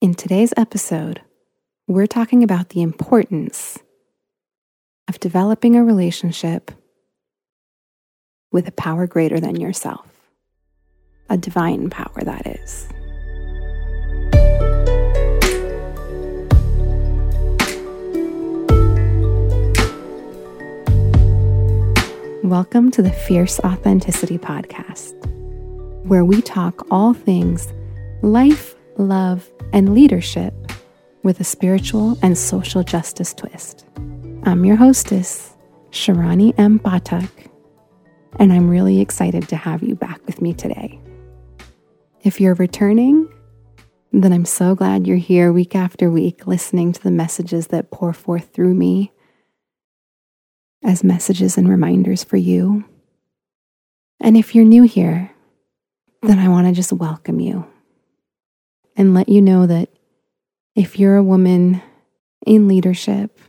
In today's episode, we're talking about the importance of developing a relationship with a power greater than yourself, a divine power, that is. Welcome to the Fierce Authenticity Podcast, where we talk all things life, love, and leadership with a spiritual and social justice twist. I'm your hostess, Sharani M. Patak, and I'm really excited to have you back with me today. If you're returning, then I'm so glad you're here week after week listening to the messages that pour forth through me as messages and reminders for you. And if you're new here, then I want to just welcome you and let you know that if you're a woman in leadership,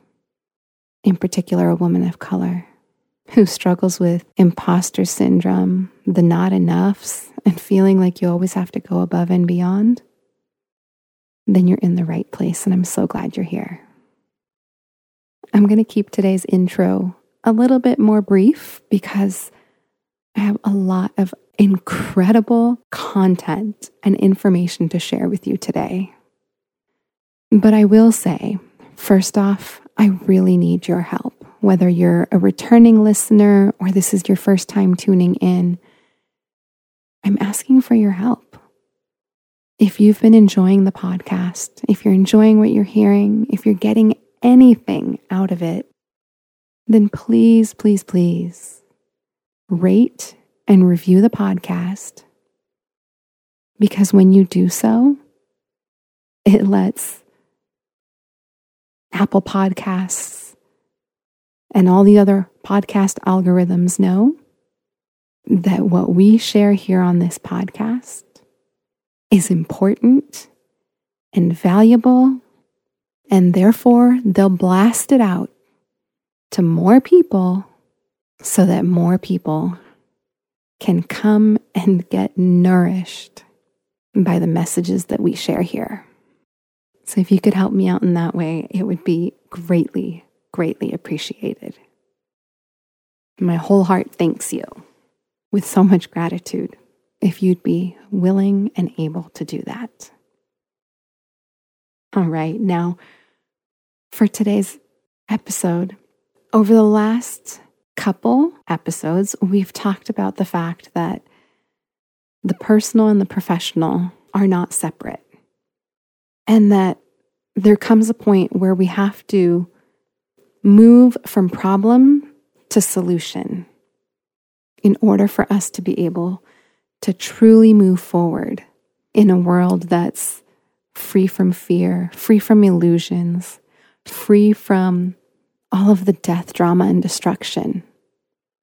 in particular a woman of color, who struggles with imposter syndrome, the not enoughs, and feeling like you always have to go above and beyond, then you're in the right place. And I'm so glad you're here. I'm going to keep today's intro a little bit more brief because I have a lot of incredible content and information to share with you today. But I will say, first off, I really need your help. Whether you're a returning listener or this is your first time tuning in, I'm asking for your help. If you've been enjoying the podcast, if you're enjoying what you're hearing, if you're getting anything out of it, then please, please, please rate and review the podcast. Because when you do so, it lets Apple Podcasts and all the other podcast algorithms know that what we share here on this podcast is important and valuable, and therefore they'll blast it out to more people so that more people can come and get nourished by the messages that we share here. So, if you could help me out in that way, it would be greatly, greatly appreciated. My whole heart thanks you with so much gratitude if you'd be willing and able to do that. All right, now for today's episode, over the last couple episodes, we've talked about the fact that the personal and the professional are not separate. And that there comes a point where we have to move from problem to solution in order for us to be able to truly move forward in a world that's free from fear, free from illusions, free from all of the death, drama, and destruction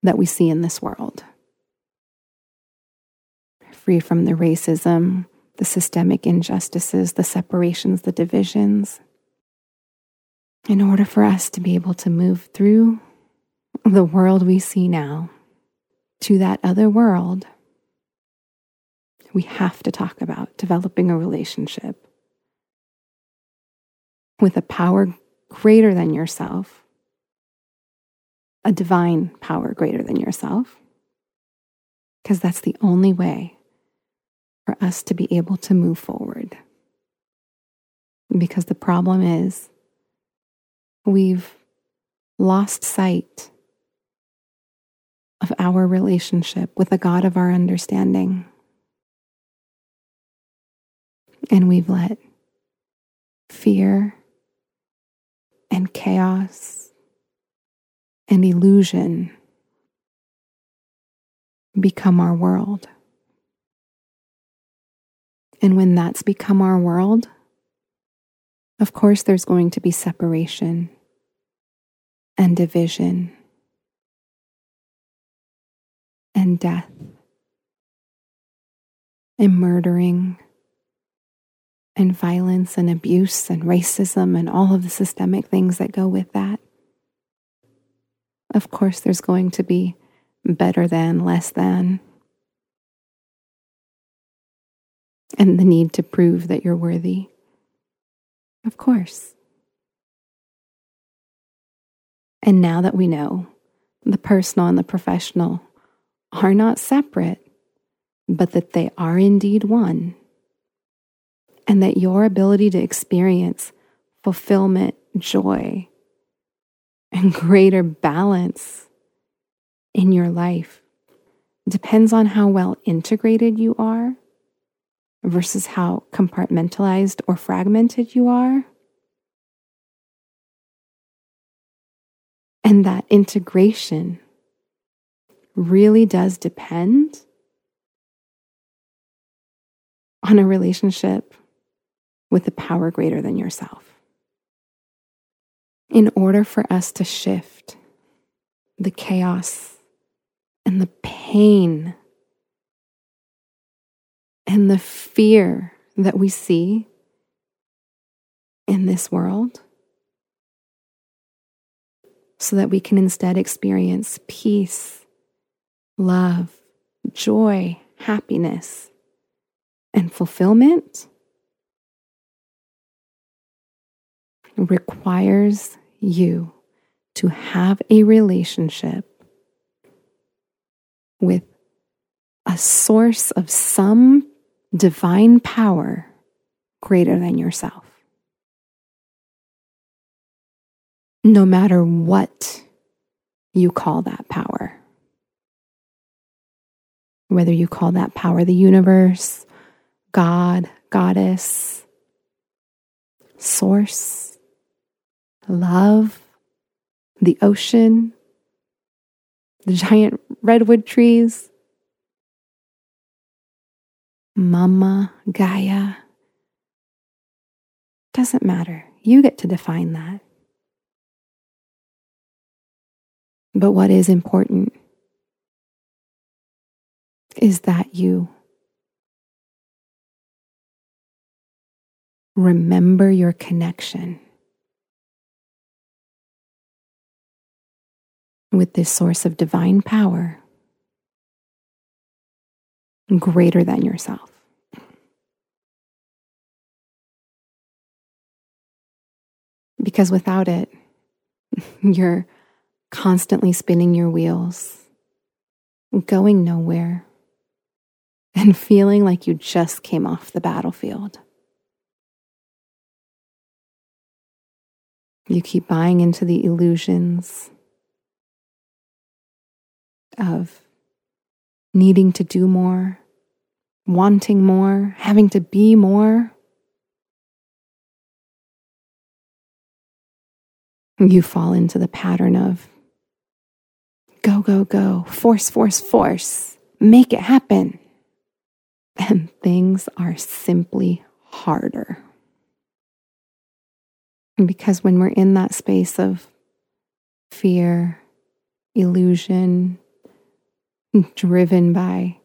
that we see in this world. Free from the racism, the systemic injustices, the separations, the divisions. In order for us to be able to move through the world we see now to that other world, we have to talk about developing a relationship with a power greater than yourself a divine power greater than yourself. Because that's the only way for us to be able to move forward. Because the problem is, we've lost sight of our relationship with the God of our understanding. And we've let fear and chaos and illusion become our world. And when that's become our world, of course, there's going to be separation and division and death and murdering and violence and abuse and racism and all of the systemic things that go with that. Of course, there's going to be better than, less than, and the need to prove that you're worthy Of course. And now that we know the personal and the professional are not separate, but that they are indeed one, and that your ability to experience fulfillment, joy, and greater balance in your life depends on how well integrated you are versus how compartmentalized or fragmented you are. And that integration really does depend on a relationship with a power greater than yourself. In order for us to shift the chaos and the pain and the fear that we see in this world, so that we can instead experience peace, love, joy, happiness, and fulfillment requires you to have a relationship with a source of some divine power greater than yourself. No matter what you call that power, whether you call that power the universe, God, goddess, source, love, the ocean, the giant redwood trees, Mama, Gaia. Doesn't matter. You get to define that. But what is important is that you remember your connection with this source of divine power greater than yourself. Because without it, you're constantly spinning your wheels, going nowhere, and feeling like you just came off the battlefield. You keep buying into the illusions of needing to do more, wanting more, having to be more. You fall into the pattern of go, go, go, force, force, force, make it happen. And things are simply harder. Because when we're in that space of fear, illusion, driven by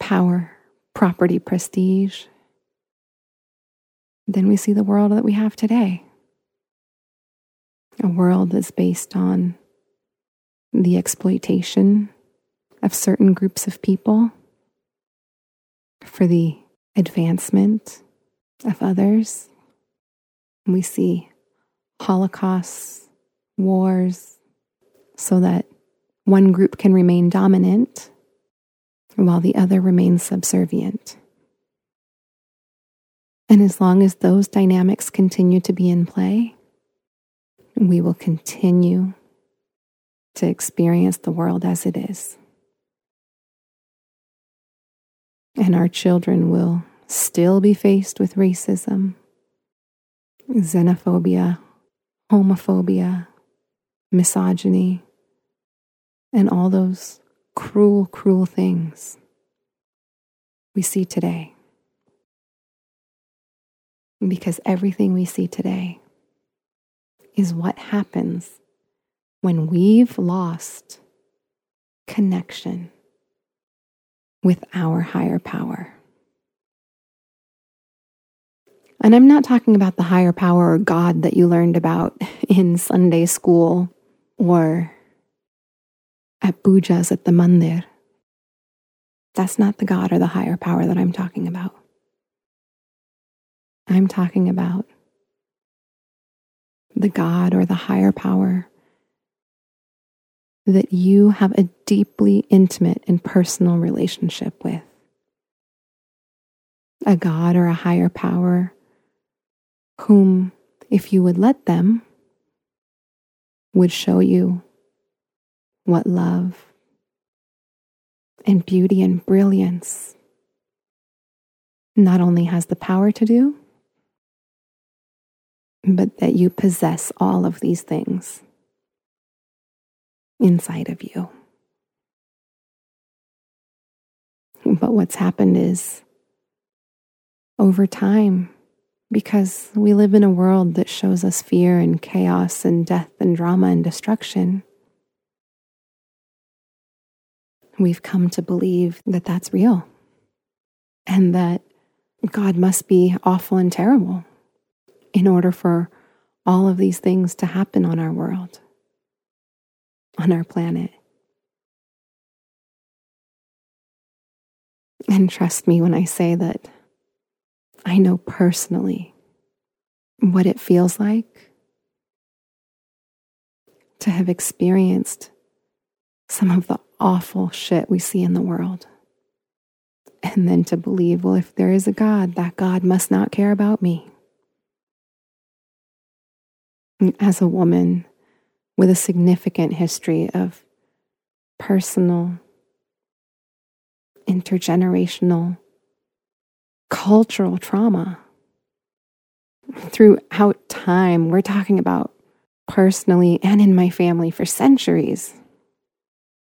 power, property, prestige, then we see the world that we have today. A world that's based on the exploitation of certain groups of people for the advancement of others. We see holocausts, wars, so that one group can remain dominant while the other remains subservient. And as long as those dynamics continue to be in play, we will continue to experience the world as it is. And our children will still be faced with racism, xenophobia, homophobia, misogyny, and all those cruel, cruel things we see today. Because everything we see today is what happens when we've lost connection with our higher power. And I'm not talking about the higher power or God that you learned about in Sunday school or at pujas at the mandir. That's not the God or the higher power that I'm talking about. I'm talking about the God or the higher power that you have a deeply intimate and personal relationship with. A God or a higher power whom, if you would let them, would show you what love and beauty and brilliance not only has the power to do, but that you possess all of these things inside of you. But what's happened is over time, because we live in a world that shows us fear and chaos and death and drama and destruction, we've come to believe that that's real and that God must be awful and terrible in order for all of these things to happen on our world on our planet. And trust me when I say that I know personally what it feels like to have experienced some of the awful shit we see in the world. And then to believe, well, if there is a God, that God must not care about me. As a woman, with a significant history of personal, intergenerational, cultural trauma. Throughout time, we're talking about personally and in my family for centuries.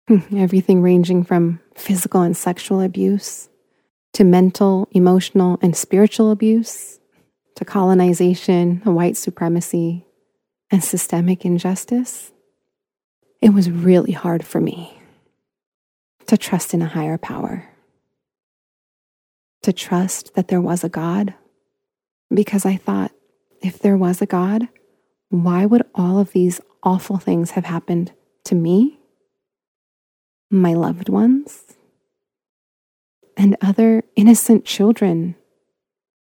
Hmm, everything ranging from physical and sexual abuse to mental, emotional, and spiritual abuse to colonization, white supremacy, and systemic injustice, it was really hard for me to trust in a higher power, to trust that there was a God, because I thought if there was a God, why would all of these awful things have happened to me, my loved ones, and other innocent children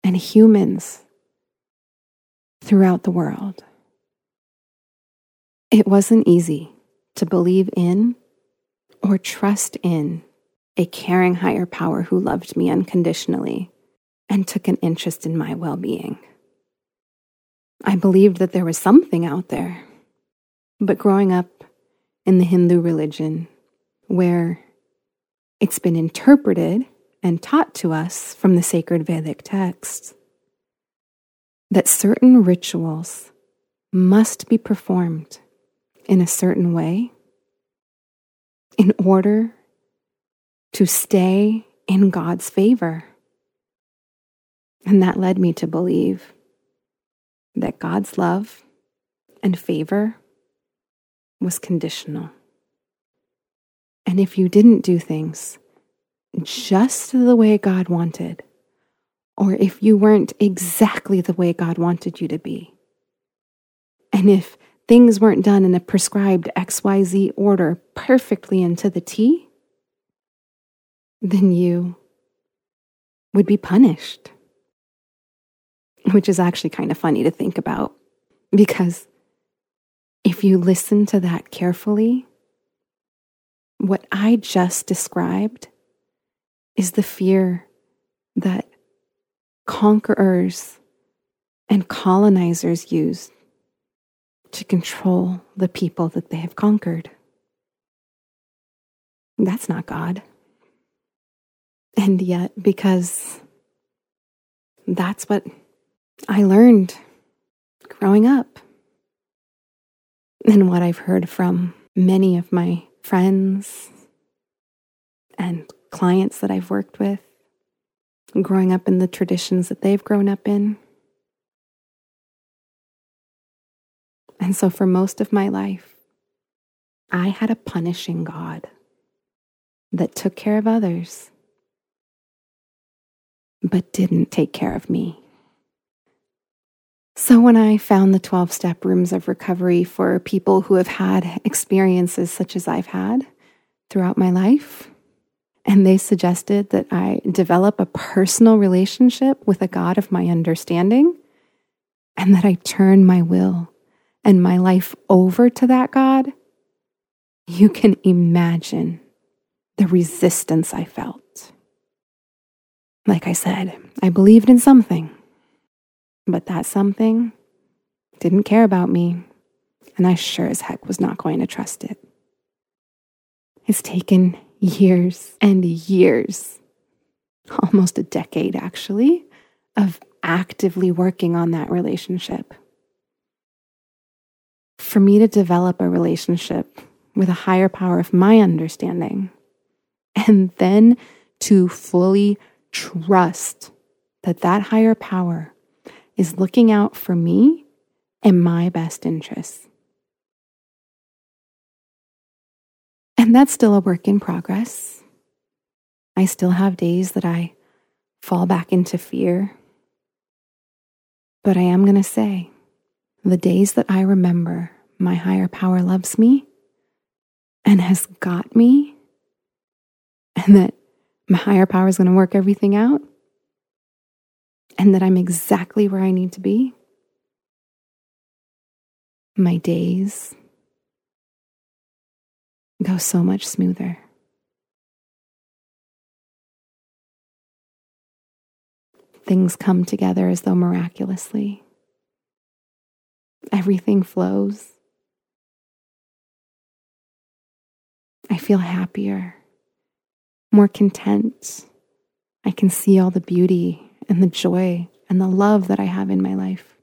and humans throughout the world? It wasn't easy to believe in or trust in a caring higher power who loved me unconditionally and took an interest in my well being. I believed that there was something out there. But growing up in the Hindu religion, where it's been interpreted and taught to us from the sacred Vedic texts that certain rituals must be performed in a certain way in order to stay in God's favor. And that led me to believe that God's love and favor was conditional. And if you didn't do things just the way God wanted, or if you weren't exactly the way God wanted you to be, and if things weren't done in a prescribed XYZ order perfectly into the T, then you would be punished. Which is actually kind of funny to think about because if you listen to that carefully, what I just described is the fear that conquerors and colonizers used to control the people that they have conquered. That's not God. And yet, because that's what I learned growing up, and what I've heard from many of my friends and clients that I've worked with, growing up in the traditions that they've grown up in. And so, for most of my life, I had a punishing God that took care of others, but didn't take care of me. So, when I found the 12 step rooms of recovery for people who have had experiences such as I've had throughout my life, And they suggested that I develop a personal relationship with a God of my understanding and that I turn my will and my life over to that God. You can imagine the resistance I felt. Like I said, I believed in something, but that something didn't care about me, and I sure as heck was not going to trust it. It's taken years and years, almost a decade actually, of actively working on that relationship. For me to develop a relationship with a higher power of my understanding, and then to fully trust that that higher power is looking out for me and my best interests. And that's still a work in progress. I still have days that I fall back into fear. But I am going to say the days that I remember my higher power loves me and has got me, and that my higher power is going to work everything out, and that I'm exactly where I need to be, my days go so much smoother. Things come together as though miraculously. Everything flows. I feel happier, more content. I can see all the beauty and the joy and the love that I have in my life.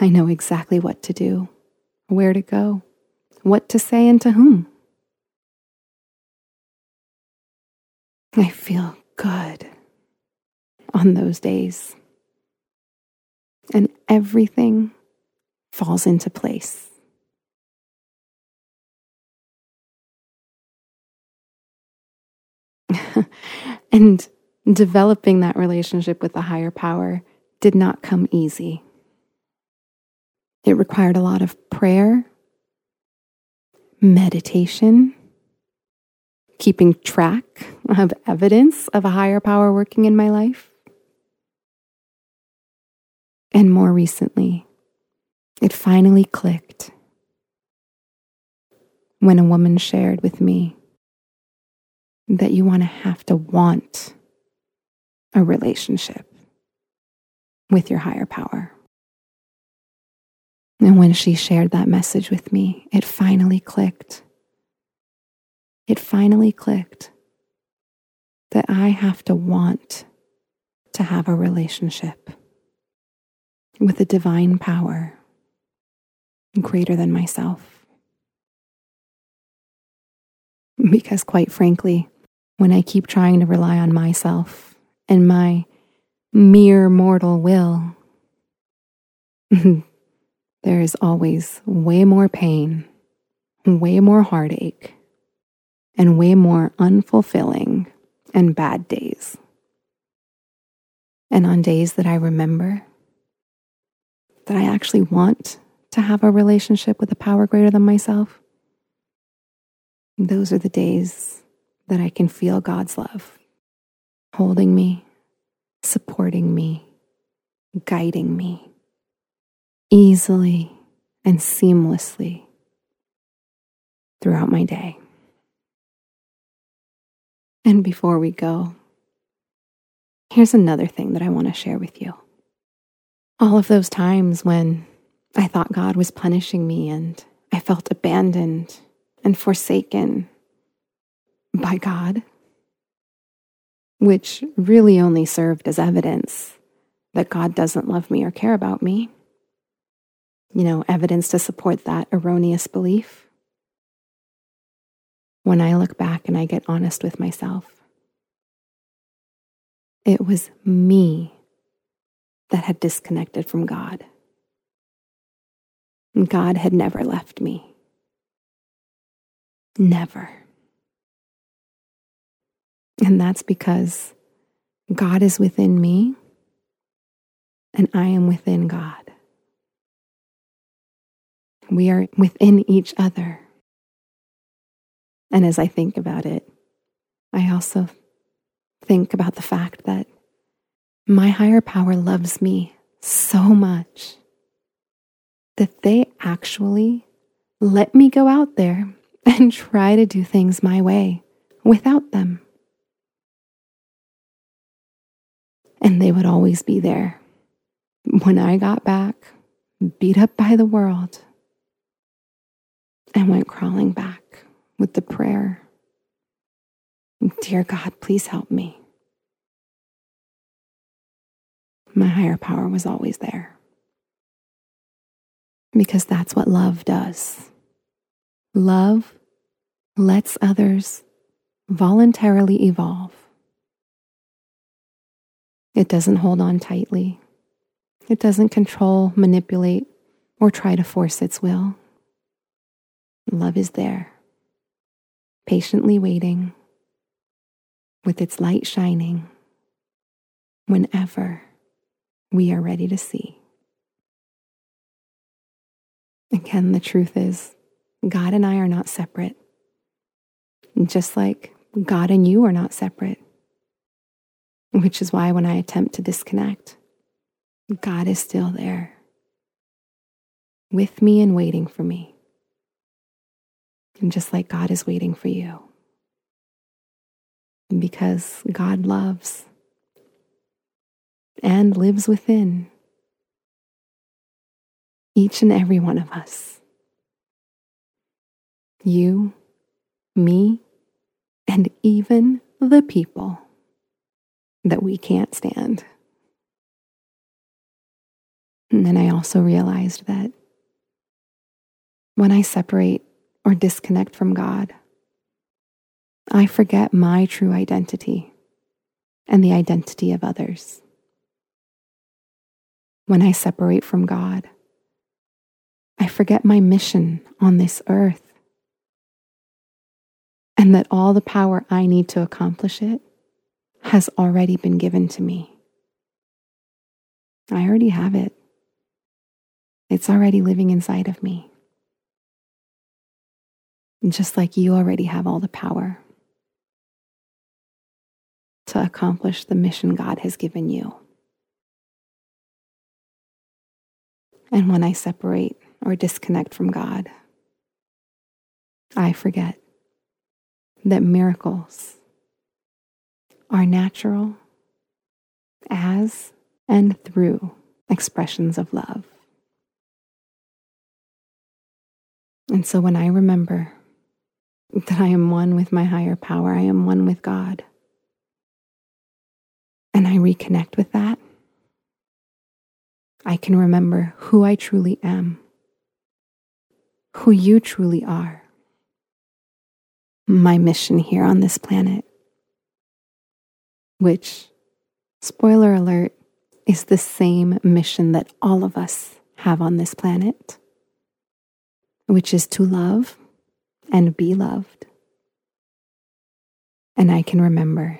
I know exactly what to do, where to go, what to say, and to whom. I feel good on those days. And everything falls into place. and developing that relationship with the higher power did not come easy. It required a lot of prayer, meditation, keeping track of evidence of a higher power working in my life. And more recently, it finally clicked when a woman shared with me that you want to have to want a relationship with your higher power. And when she shared that message with me, it finally clicked. It finally clicked that I have to want to have a relationship with a divine power greater than myself. Because, quite frankly, when I keep trying to rely on myself and my mere mortal will, there is always way more pain, way more heartache, and way more unfulfilling and bad days. And on days that I remember that I actually want to have a relationship with a power greater than myself, those are the days that I can feel God's love holding me, supporting me, guiding me easily and seamlessly throughout my day. And before we go, here's another thing that I want to share with you. All of those times when I thought God was punishing me and I felt abandoned and forsaken by God, which really only served as evidence that God doesn't love me or care about me you know, evidence to support that erroneous belief. When I look back and I get honest with myself, it was me that had disconnected from God. God had never left me. Never. And that's because God is within me and I am within God. We are within each other. And as I think about it, I also think about the fact that my higher power loves me so much that they actually let me go out there and try to do things my way without them. And they would always be there. When I got back, beat up by the world, I went crawling back with the prayer Dear God, please help me. My higher power was always there. Because that's what love does. Love lets others voluntarily evolve. It doesn't hold on tightly. It doesn't control, manipulate, or try to force its will. Love is there, patiently waiting, with its light shining whenever we are ready to see. Again, the truth is, God and I are not separate, just like God and you are not separate, which is why when I attempt to disconnect, God is still there with me and waiting for me. And just like God is waiting for you. Because God loves and lives within each and every one of us. You, me, and even the people that we can't stand. And then I also realized that when I separate or disconnect from God, I forget my true identity and the identity of others. When I separate from God, I forget my mission on this earth and that all the power I need to accomplish it has already been given to me. I already have it. It's already living inside of me. Just like you already have all the power to accomplish the mission God has given you. And when I separate or disconnect from God, I forget that miracles are natural as and through expressions of love. And so when I remember that I am one with my higher power, I am one with God, and I reconnect with that, I can remember who I truly am, who you truly are, my mission here on this planet, which, spoiler alert, is the same mission that all of us have on this planet which is to love and be loved. And I can remember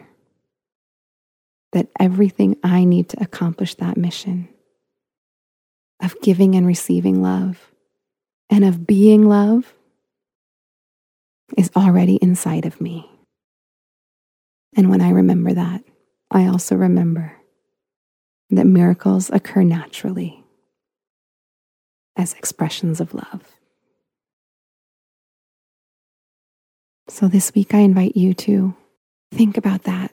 that everything I need to accomplish that mission of giving and receiving love and of being love is already inside of me. And when I remember that, I also remember that miracles occur naturally as expressions of love. So this week, I invite you to think about that.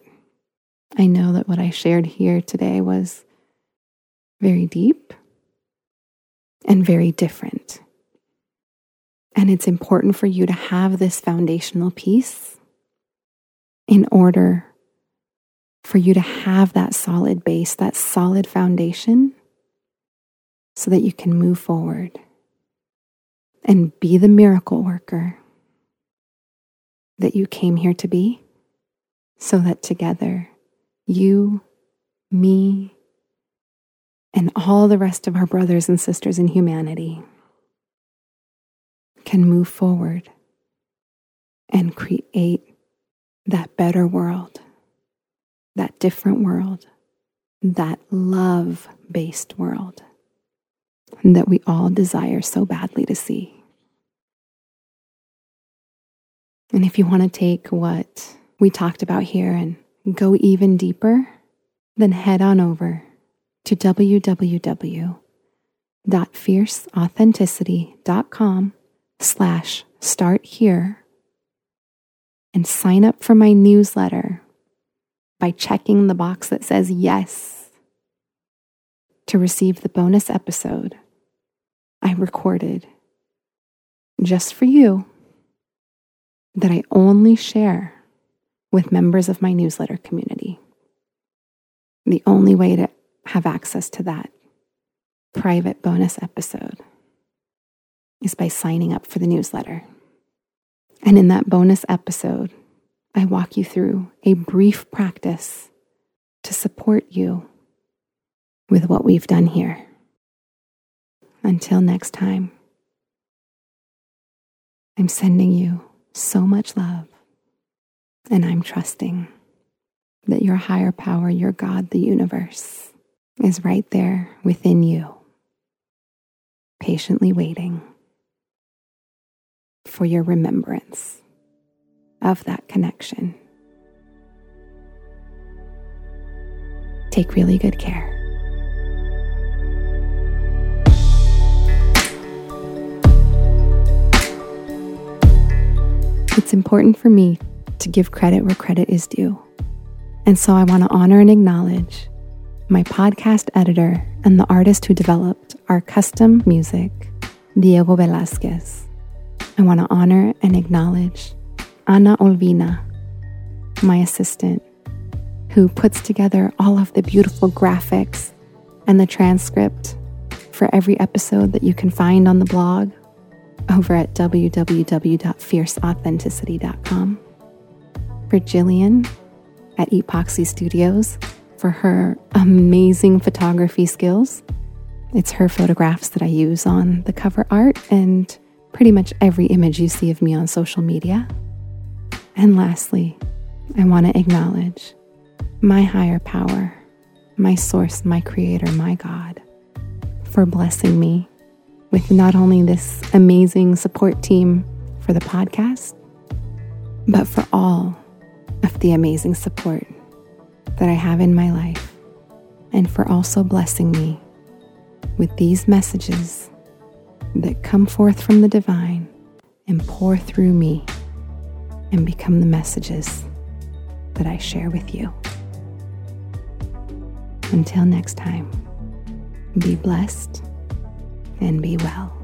I know that what I shared here today was very deep and very different. And it's important for you to have this foundational piece in order for you to have that solid base, that solid foundation, so that you can move forward and be the miracle worker that you came here to be, so that together, you, me, and all the rest of our brothers and sisters in humanity can move forward and create that better world, that different world, that love based world that we all desire so badly to see. And if you want to take what we talked about here and go even deeper, then head on over to www.fierceauthenticity.com slash start here and sign up for my newsletter by checking the box that says yes to receive the bonus episode I recorded just for you that I only share with members of my newsletter community. The only way to have access to that private bonus episode is by signing up for the newsletter. And in that bonus episode, I walk you through a brief practice to support you with what we've done here. Until next time, I'm sending you so much love, and I'm trusting that your higher power, your God, the universe, is right there within you, patiently waiting for your remembrance of that connection. Take really good care. It's important for me to give credit where credit is due. And so I want to honor and acknowledge my podcast editor and the artist who developed our custom music, Diego Velasquez. I want to honor and acknowledge Ana Olvina, my assistant, who puts together all of the beautiful graphics and the transcript for every episode that you can find on the blog over at www.fierceauthenticity.com. For Jillian at Epoxy Studios for her amazing photography skills. It's her photographs that I use on the cover art and pretty much every image you see of me on social media. And lastly, I want to acknowledge my higher power, my source, my creator, my God, for blessing me with not only this amazing support team for the podcast, but for all of the amazing support that I have in my life, and for also blessing me with these messages that come forth from the divine and pour through me and become the messages that I share with you. Until next time, be blessed and be well.